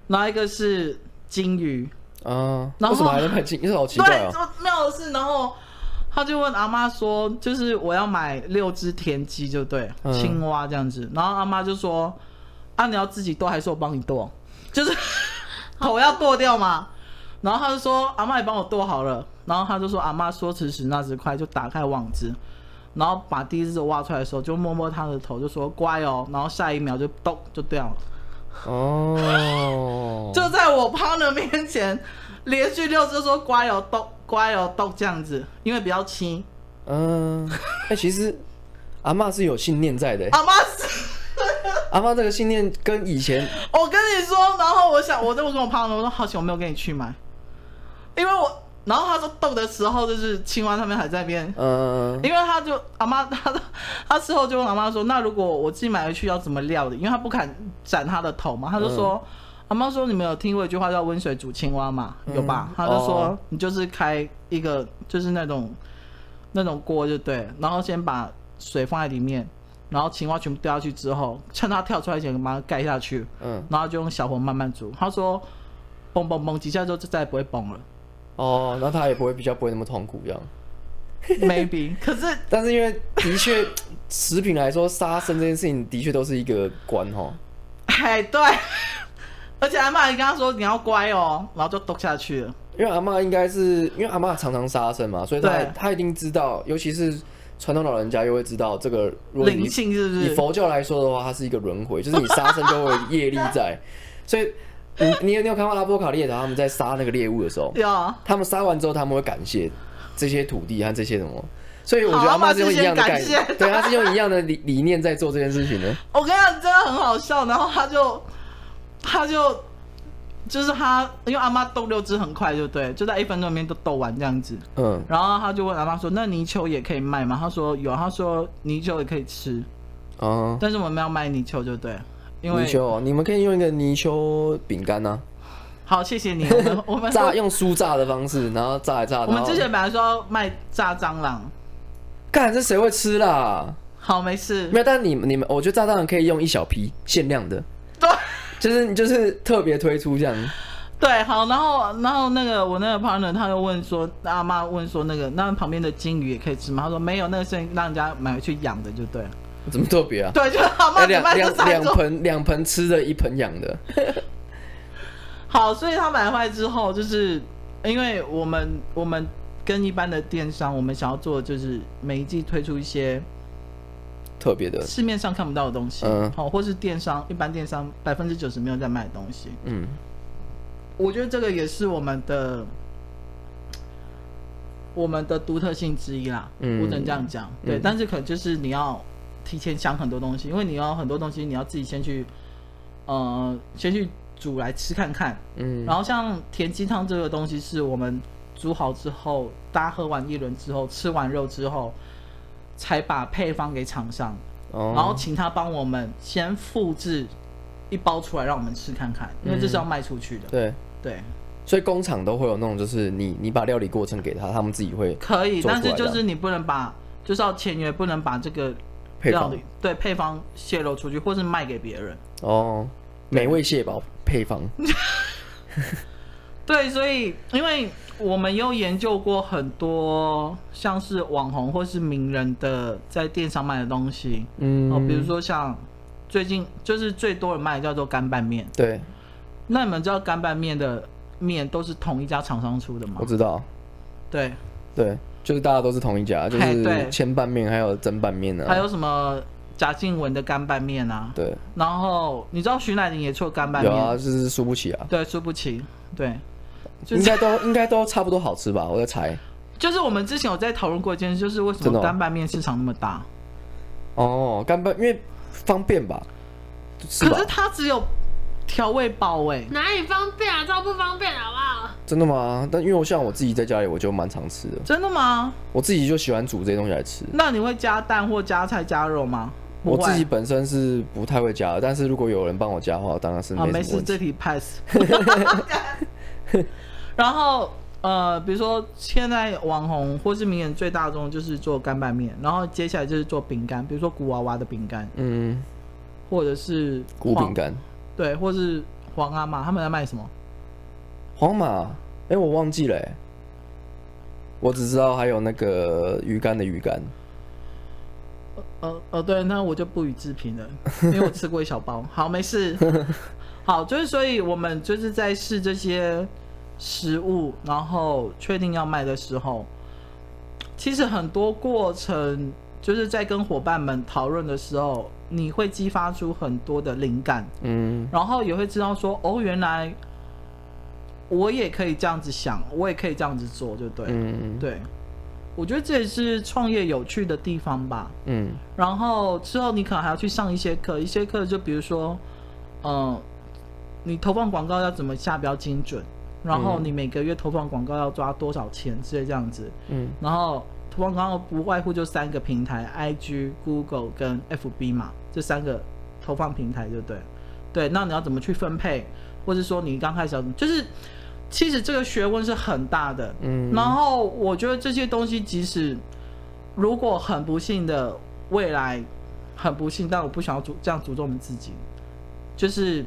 然后一个是金鱼
啊，然后为什么还在卖金？因为好奇怪啊。
对，妙的是，然后他就问阿妈说：“就是我要买六只田鸡，就对，嗯、青蛙这样子。”然后阿妈就说：“啊，你要自己剁还是我帮你剁？就是 头要剁掉嘛。”然后他就说：“阿妈，你帮我剁好了。”然后他就说：“阿妈说时迟那时快，就打开网子，然后把第一只挖出来的时候，就摸摸他的头，就说乖哦。然后下一秒就咚就掉了。”
哦，
就在我 partner 面前，连续六次说乖哦，都乖哦，都这样子，因为比较轻。
嗯，哎、欸，其实阿嬷是有信念在的。
阿嬷是，
阿嬷这个信念跟以前，
我跟你说，然后我想，我就跟我 partner 我说，好险我没有跟你去买，因为我。然后他说逗的时候，就是青蛙他们还在边，嗯，因为他就阿妈，他他事后就问阿妈说，那如果我自己买回去要怎么料理？因为他不敢斩他的头嘛，他就说，阿妈说你们有听过一句话叫温水煮青蛙嘛？有吧？他就说你就是开一个就是那种那种锅就对，然后先把水放在里面，然后青蛙全部掉下去之后，趁它跳出来前把它盖下去，嗯，然后就用小火慢慢煮。他说，嘣嘣嘣几下之后就再也不会崩了。
哦，那他也不会比较不会那么痛苦这样
，maybe。可是，
但是因为的确，食品来说杀生这件事情的确都是一个关哈。
哎，对。而且阿妈也跟他说你要乖哦，然后就剁下去了。
因为阿妈应该是因为阿妈常常杀生嘛，所以他他一定知道，尤其是传统老人家又会知道这个
灵性是不是？
以佛教来说的话，它是一个轮回，就是你杀生就会业力在，所以。你 你有你有看过阿波卡列达他们在杀那个猎物的时候？
有啊。
他们杀完之后，他们会感谢这些土地和这些什么，所以我觉得阿妈是用一样的概念，对，他是用一样的理理念在做这件事情的。
我跟你讲，真的很好笑。然后他就他就就是他，因为阿妈斗六只很快，就对，就在一分钟里面都斗完这样子。嗯。然后他就问阿妈说：“那泥鳅也可以卖吗？”他说：“有。”他说：“泥鳅也可以吃。”哦。但是我们要卖泥鳅，就对。因为泥
鳅，你们可以用一个泥鳅饼干呢。
好，谢谢你。我们 我们
炸用酥炸的方式，然后炸来炸。
我们之前本来说要卖炸蟑螂，
干这谁会吃啦？
好，没事。
没有，但你你们，我觉得炸蟑螂可以用一小批限量的。
对，
就是你就是特别推出这样。
对，好，然后然后那个我那个 partner 他又问说，阿妈问说那个那旁边的金鱼也可以吃吗？他说没有，那个是让人家买回去养的，就对了。
怎么特别啊？
对，就是阿妈
两 两两盆两盆吃的，一盆养的。
好，所以他买回来之后，就是因为我们我们跟一般的电商，我们想要做的就是每一季推出一些
特别的，
市面上看不到的东西，嗯，好，或是电商一般电商百分之九十没有在卖的东西，嗯，我觉得这个也是我们的我们的独特性之一啦，嗯，不能这样讲，对，嗯，但是可能就是你要。提前想很多东西，因为你要很多东西，你要自己先去，呃，先去煮来吃看看。嗯。然后像甜鸡汤这个东西，是我们煮好之后，大家喝完一轮之后，吃完肉之后，才把配方给厂商，哦、然后请他帮我们先复制一包出来，让我们试看看，因为这是要卖出去的。
对、嗯、
对。
所以工厂都会有那种，就是你你把料理过程给他，他们自己会
可以，但是就是你不能把，就是要签约，不能把这个料理对配方泄露出去，或是卖给别人。
哦，美味蟹堡配方。
对，所以因为我们有研究过很多像是网红或是名人的在电商卖的东西，嗯，哦，比如说像最近就是最多人卖的叫做干拌面，
对。
那你们知道干拌面的面都是同一家厂商出的吗？
我知道。
对
对，就是大家都是同一家，就是千拌面还有蒸拌面啊，
还有什么贾静雯的干拌面啊？
对。
然后你知道徐乃麟也出了干拌面？有
啊，就是输不起啊。
对，输不起。对。
应该都应该都差不多好吃吧，我在猜。
就是我们之前有在讨论过一件事，就是为什么干拌面市场那么大？
哦，干拌因为方便吧？
是吧？可是它只有调味包哎，
哪里方便啊？超不方便，好不好？
真的吗？但因为我像我自己在家里，我就蛮常吃的。
真的吗？
我自己就喜欢煮这些东西来吃。
那你会加蛋或加菜加肉吗？
我自己本身是不太会加的，但是如果有人帮我加的话，当然是。
没事，这题 pass。然后呃，比如说现在网红或是名人最大众就是做干拌面，然后接下来就是做饼干，比如说古娃娃的饼干，嗯，或者是
古饼干，
对，或是皇阿玛他们在卖什么？
皇马？哎，我忘记了，我只知道还有那个鱼干的鱼干。
呃呃对，那我就不予置评了，因为我吃过一小包。好，没事。好，就是所以我们就是在试这些。食物，然后确定要卖的时候，其实很多过程就是在跟伙伴们讨论的时候，你会激发出很多的灵感，嗯，然后也会知道说，哦，原来我也可以这样子想，我也可以这样子做，就对，嗯，对，我觉得这也是创业有趣的地方吧，嗯，然后之后你可能还要去上一些课，一些课就比如说，嗯，你投放广告要怎么下标精准。然后你每个月投放广告要抓多少钱之类这样子，嗯，然后投放广告不外乎就三个平台，IG、Google 跟 FB 嘛，这三个投放平台对不对？对，那你要怎么去分配，或者说你刚开始要，就是其实这个学问是很大的，嗯，然后我觉得这些东西即使如果很不幸的未来很不幸，但我不想要诅这样诅咒我们自己，就是。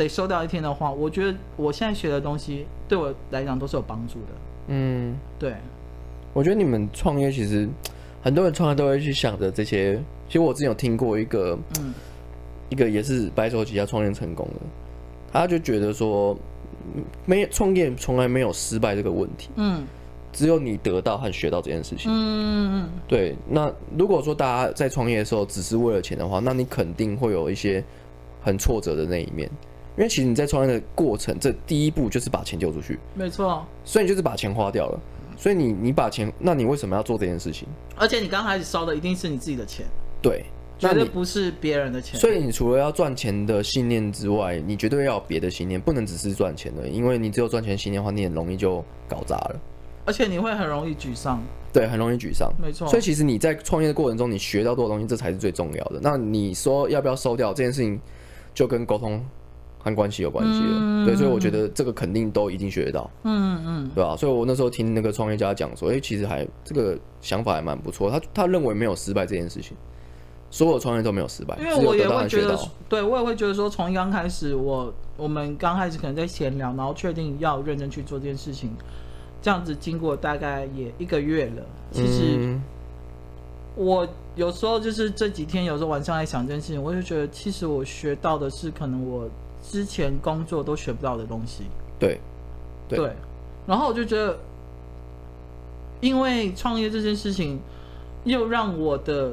得收掉一天的话，我觉得我现在学的东西对我来讲都是有帮助的。嗯，对。
我觉得你们创业其实很多人创业都会去想着这些。其实我之前有听过一个，嗯，一个也是白手起家创业成功的，他就觉得说，没创业从来没有失败这个问题。嗯，只有你得到和学到这件事情。嗯嗯嗯。对，那如果说大家在创业的时候只是为了钱的话，那你肯定会有一些很挫折的那一面。因为其实你在创业的过程，这第一步就是把钱丢出去，
没错。
所以你就是把钱花掉了。所以你你把钱，那你为什么要做这件事情？
而且你刚开始烧的一定是你自己的钱，
对，
绝对不是别人的钱。
所以你除了要赚钱的信念之外，你绝对要有别的信念，不能只是赚钱的。因为你只有赚钱信念的话，你很容易就搞砸了。
而且你会很容易沮丧，
对，很容易沮丧，
没错。
所以其实你在创业的过程中，你学到多少东西，这才是最重要的。那你说要不要收掉这件事情，就跟沟通。和关系有关系的，嗯、对，所以我觉得这个肯定都一定学得到，嗯嗯，对吧？所以我那时候听那个创业家讲说，哎、欸，其实还这个想法还蛮不错。他他认为没有失败这件事情，所有创业都没有失败，
因为我也会觉得，对我也会觉得说，从刚开始我我们刚开始可能在闲聊，然后确定要认真去做这件事情，这样子经过大概也一个月了。其实、嗯、我有时候就是这几天，有时候晚上在想这件事情，我就觉得其实我学到的是可能我。之前工作都学不到的东西，
对，对，
对，然后我就觉得，因为创业这件事情，又让我的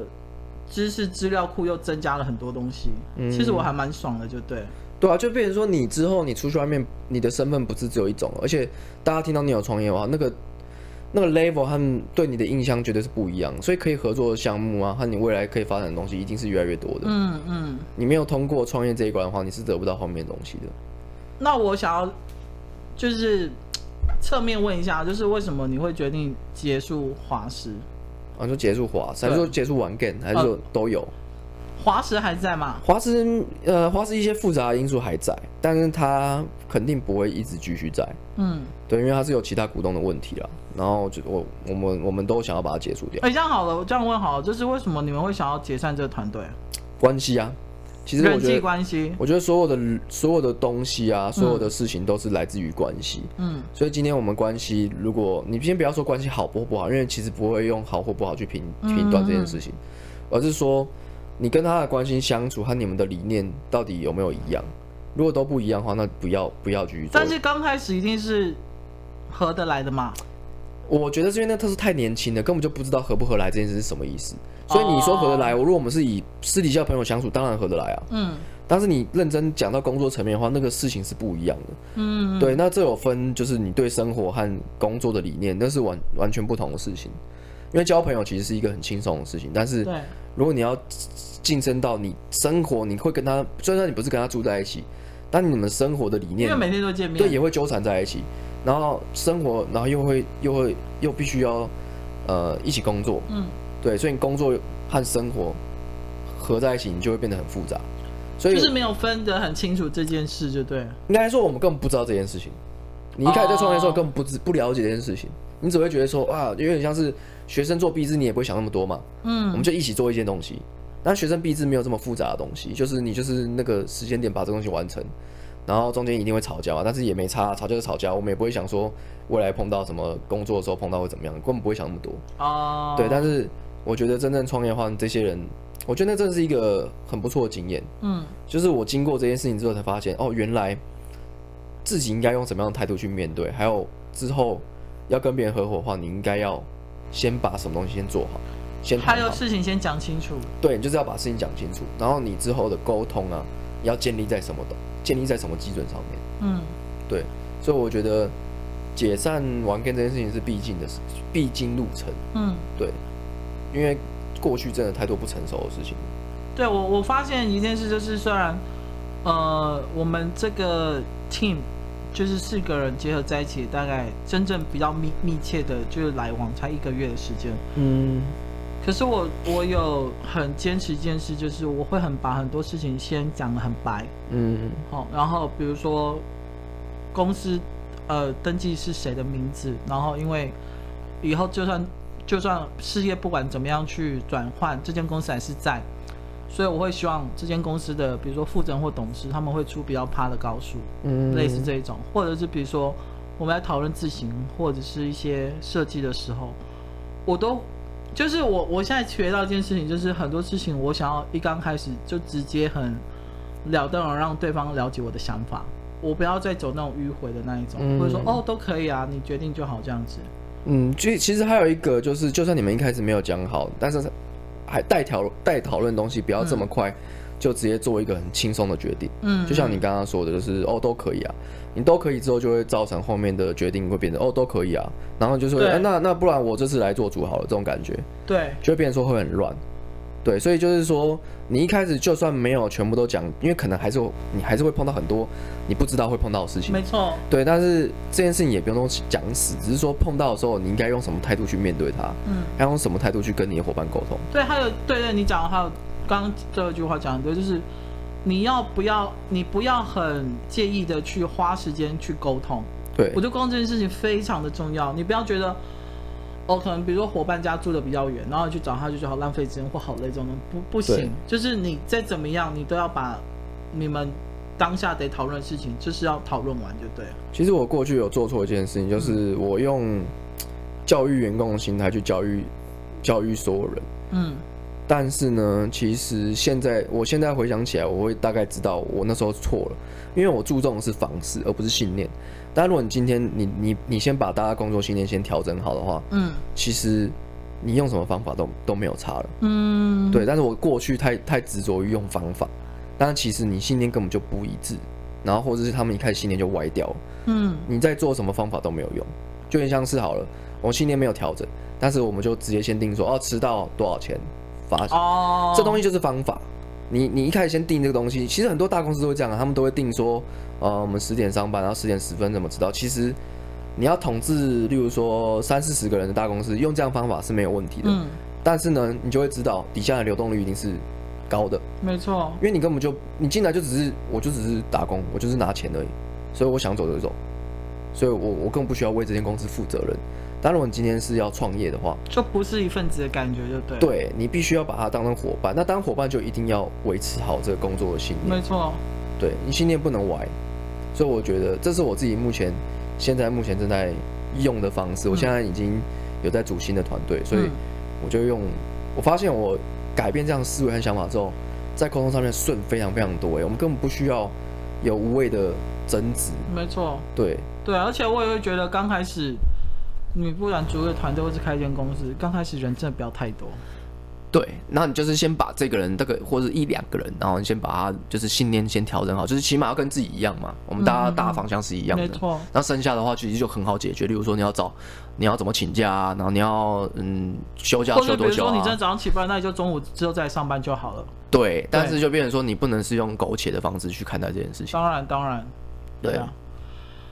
知识资料库又增加了很多东西。嗯，其实我还蛮爽的，就对，
对啊，就变成说你之后你出去外面，你的身份不是只有一种，而且大家听到你有创业的话，那个。那个 level 和对你的印象绝对是不一样，所以可以合作的项目啊，和你未来可以发展的东西一定是越来越多的。嗯嗯，你没有通过创业这一关的话，你是得不到后面的东西的。
那我想要就是侧面问一下，就是为什么你会决定结束华师？
啊，就结束华师，还是说结束玩 game，还是说都有？
滑石还在吗？
华石呃，华石一些复杂的因素还在，但是它肯定不会一直继续在。嗯，对，因为它是有其他股东的问题了。然后就我我们我们都想要把它解除掉。
哎、欸，这样好了，我这样问好了，就是为什么你们会想要解散这个团队？
关系啊，其实
人际关系，
我觉得所有的所有的东西啊，所有的事情都是来自于关系。嗯，所以今天我们关系，如果你先不要说关系好或不好，因为其实不会用好或不好去评评断这件事情，而是说。你跟他的关系相处和你们的理念到底有没有一样？如果都不一样的话，那不要不要继续做。
但是刚开始一定是合得来的嘛？
我觉得这边呢，他是太年轻了，根本就不知道合不合来这件事是什么意思。所以你说合得来，我、oh. 如果我们是以私底下朋友相处，当然合得来啊。嗯。但是你认真讲到工作层面的话，那个事情是不一样的。嗯。对，那这有分，就是你对生活和工作的理念，那是完完全不同的事情。因为交朋友其实是一个很轻松的事情，但是如果你要晋升到你生活，你会跟他，虽然你不是跟他住在一起，但你们生活的理念，
因为每天都见面，
对，也会纠缠在一起。然后生活，然后又会又会又必须要呃一起工作，嗯，对，所以你工作和生活合在一起，你就会变得很复杂。所以
就是没有分得很清楚这件事，就对。
应该说我们根本不知道这件事情。你一开始在创业的时候根本不知不了解这件事情，你只会觉得说啊，有点像是。学生做毕制，你也不会想那么多嘛。嗯，我们就一起做一件东西。但学生毕制没有这么复杂的东西，就是你就是那个时间点把这东西完成，然后中间一定会吵架，但是也没差，吵架就吵架，我们也不会想说未来碰到什么工作的时候碰到会怎么样，根本不会想那么多。哦，对，但是我觉得真正创业的话，这些人，我觉得那真的是一个很不错的经验。嗯，就是我经过这件事情之后才发现，哦，原来自己应该用什么样的态度去面对，还有之后要跟别人合伙的话，你应该要。先把什么东西先做好，先
还有事情先讲清楚。
对，你就是要把事情讲清楚，然后你之后的沟通啊，要建立在什么的，建立在什么基准上面。嗯，对，所以我觉得解散玩 Game 这件事情是必经的事，必经路程。嗯，对，因为过去真的太多不成熟的事情。
对，我我发现一件事就是，虽然呃，我们这个 team。就是四个人结合在一起，大概真正比较密密切的，就是来往才一个月的时间。嗯，可是我我有很坚持一件事，就是我会很把很多事情先讲得很白。嗯，好，然后比如说公司呃登记是谁的名字，然后因为以后就算就算事业不管怎么样去转换，这间公司还是在。所以我会希望这间公司的，比如说负责人或董事，他们会出比较趴的高数，嗯，类似这一种，或者是比如说我们在讨论字型或者是一些设计的时候，我都就是我我现在学到一件事情，就是很多事情我想要一刚开始就直接很了当让对方了解我的想法，我不要再走那种迂回的那一种，嗯、或者说哦都可以啊，你决定就好这样子。
嗯，其其实还有一个就是，就算你们一开始没有讲好，但是。还带讨带讨论东西，不要这么快就直接做一个很轻松的决定。嗯，就像你刚刚说的，就是哦都可以啊，你都可以之后就会造成后面的决定会变成哦都可以啊，然后就说哎那那不然我这次来做主好了，这种感觉，
对，
就会变成说会很乱。对，所以就是说，你一开始就算没有全部都讲，因为可能还是你还是会碰到很多你不知道会碰到的事情。
没错。对，
但是这件事情也不用说讲死，只是说碰到的时候，你应该用什么态度去面对它，嗯，要用什么态度去跟你的伙伴沟通。
对，还有对对，你讲的还有刚刚最后一句话讲的对，就是你要不要，你不要很介意的去花时间去沟通。
对，
我觉得沟通这件事情非常的重要，你不要觉得。哦，可能比如说伙伴家住的比较远，然后去找他就觉得好浪费时间或好累，这种不不行。就是你再怎么样，你都要把你们当下得讨论的事情，就是要讨论完就对了。
其实我过去有做错一件事情，就是我用教育员工的心态去教育教育所有人。嗯。但是呢，其实现在我现在回想起来，我会大概知道我那时候错了，因为我注重的是方式而不是信念。但如果你今天你你你先把大家工作信念先调整好的话，嗯，其实你用什么方法都都没有差了，嗯，对。但是我过去太太执着于用方法，但其实你信念根本就不一致，然后或者是他们一开始信念就歪掉了，嗯，你在做什么方法都没有用，就很像是好了，我信念没有调整，但是我们就直接先定说，哦，迟到多少钱罚钱，哦，这东西就是方法。你你一开始先定这个东西，其实很多大公司都会这样啊，他们都会定说，呃，我们十点上班，然后十点十分怎么知道？其实你要统治，例如说三四十个人的大公司，用这样方法是没有问题的。嗯。但是呢，你就会知道底下的流动率一定是高的。
没错，
因为你根本就你进来就只是，我就只是打工，我就是拿钱而已，所以我想走就走，所以我我更不需要为这间公司负责任。当然，如果你今天是要创业的话，
就不是一份子的感觉，就对。
对，你必须要把它当成伙伴，那当伙伴就一定要维持好这个工作的信念。
没错，
对你信念不能歪，所以我觉得这是我自己目前现在目前正在用的方式。嗯、我现在已经有在组新的团队，所以我就用。我发现我改变这样思维和想法之后，在沟通上面顺非常非常多。哎，我们根本不需要有无谓的争执。
没错，
对
对，而且我也会觉得刚开始。你不然组个团队或是开一间公司，刚开始人真的不要太多。
对，那你就是先把这个人，这个或者一两个人，然后你先把他就是信念先调整好，就是起码要跟自己一样嘛。我们大家大方向是一样的，嗯、没错。那剩下的话其实就很好解决，例如说你要找，你要怎么请假啊，然后你要嗯休假休多久啊？比如说
你真的早上起不来，那你就中午之后再上班就好了。
对，但是就变成说你不能是用苟且的方式去看待这件事情。
当然，当然，
对啊。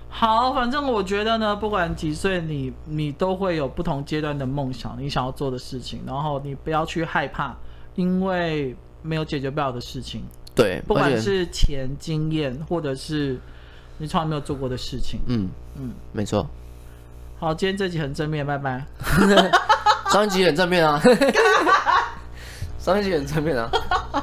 好，反正我觉得呢，不管几岁，你你都会有不同阶段的梦想，你想要做的事情，然后你不要去害怕，因为没有解决不了的事情。
对，
不管是钱、经验，或者是你从来没有做过的事情。
嗯嗯，没错。
好，今天这集很正面，拜拜。
上一集很正面啊，上一集很正面啊。